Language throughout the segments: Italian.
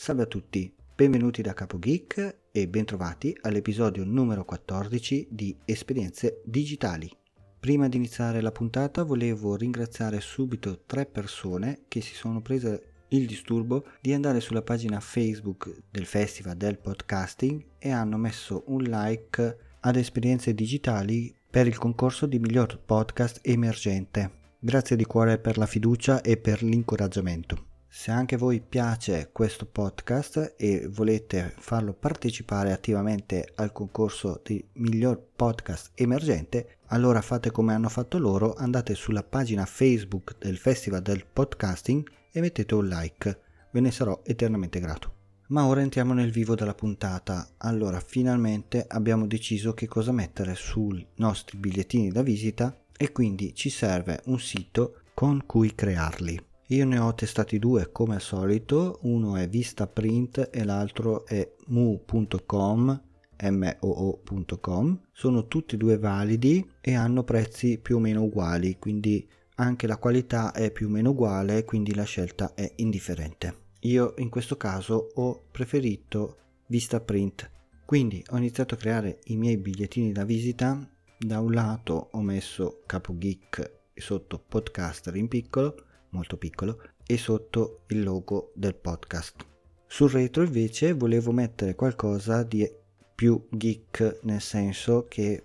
Salve a tutti, benvenuti da Capo Geek e bentrovati all'episodio numero 14 di Esperienze Digitali. Prima di iniziare la puntata volevo ringraziare subito tre persone che si sono prese il disturbo di andare sulla pagina Facebook del Festival del Podcasting e hanno messo un like ad Esperienze Digitali per il concorso di miglior podcast emergente. Grazie di cuore per la fiducia e per l'incoraggiamento. Se anche voi piace questo podcast e volete farlo partecipare attivamente al concorso di miglior podcast emergente, allora fate come hanno fatto loro, andate sulla pagina Facebook del Festival del Podcasting e mettete un like, ve ne sarò eternamente grato. Ma ora entriamo nel vivo della puntata. Allora, finalmente abbiamo deciso che cosa mettere sui nostri bigliettini da visita e quindi ci serve un sito con cui crearli. Io ne ho testati due come al solito, uno è Vistaprint e l'altro è mu.com moo.com sono tutti e due validi e hanno prezzi più o meno uguali quindi anche la qualità è più o meno uguale quindi la scelta è indifferente. Io in questo caso ho preferito Vistaprint quindi ho iniziato a creare i miei bigliettini da visita. Da un lato ho messo capo geek sotto podcaster in piccolo molto piccolo e sotto il logo del podcast. Sul retro invece volevo mettere qualcosa di più geek nel senso che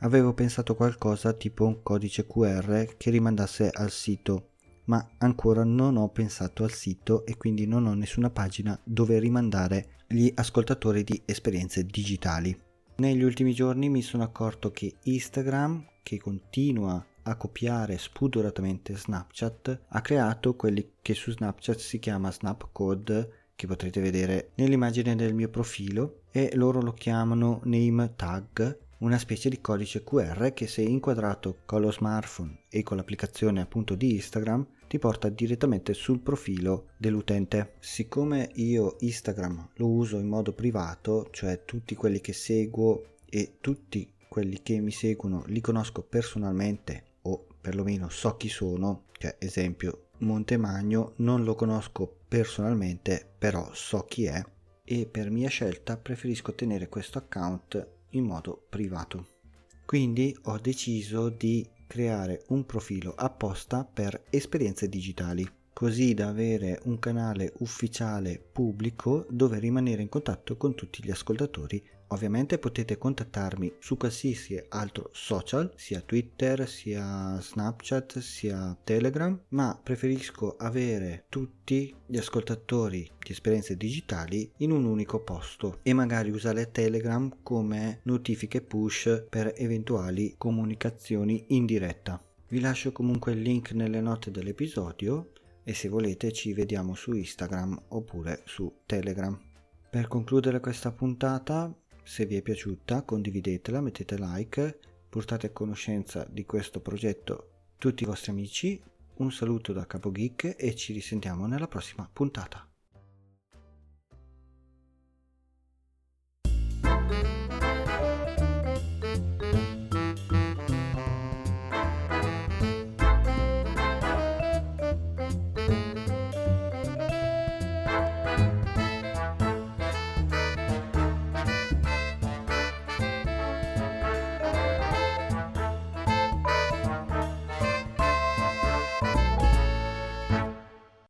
avevo pensato qualcosa tipo un codice QR che rimandasse al sito ma ancora non ho pensato al sito e quindi non ho nessuna pagina dove rimandare gli ascoltatori di esperienze digitali. Negli ultimi giorni mi sono accorto che Instagram, che continua a copiare spudoratamente Snapchat, ha creato quelli che su Snapchat si chiama Snapcode che potrete vedere nell'immagine del mio profilo e loro lo chiamano name tag una specie di codice QR che se inquadrato con lo smartphone e con l'applicazione appunto di Instagram ti porta direttamente sul profilo dell'utente. Siccome io Instagram lo uso in modo privato, cioè tutti quelli che seguo e tutti quelli che mi seguono li conosco personalmente perlomeno so chi sono, cioè esempio Montemagno non lo conosco personalmente, però so chi è e per mia scelta preferisco tenere questo account in modo privato. Quindi ho deciso di creare un profilo apposta per esperienze digitali, così da avere un canale ufficiale pubblico dove rimanere in contatto con tutti gli ascoltatori Ovviamente potete contattarmi su qualsiasi altro social, sia Twitter, sia Snapchat, sia Telegram, ma preferisco avere tutti gli ascoltatori di esperienze digitali in un unico posto e magari usare Telegram come notifiche push per eventuali comunicazioni in diretta. Vi lascio comunque il link nelle note dell'episodio e se volete ci vediamo su Instagram oppure su Telegram. Per concludere questa puntata se vi è piaciuta condividetela, mettete like, portate a conoscenza di questo progetto tutti i vostri amici. Un saluto da Capo Geek e ci risentiamo nella prossima puntata.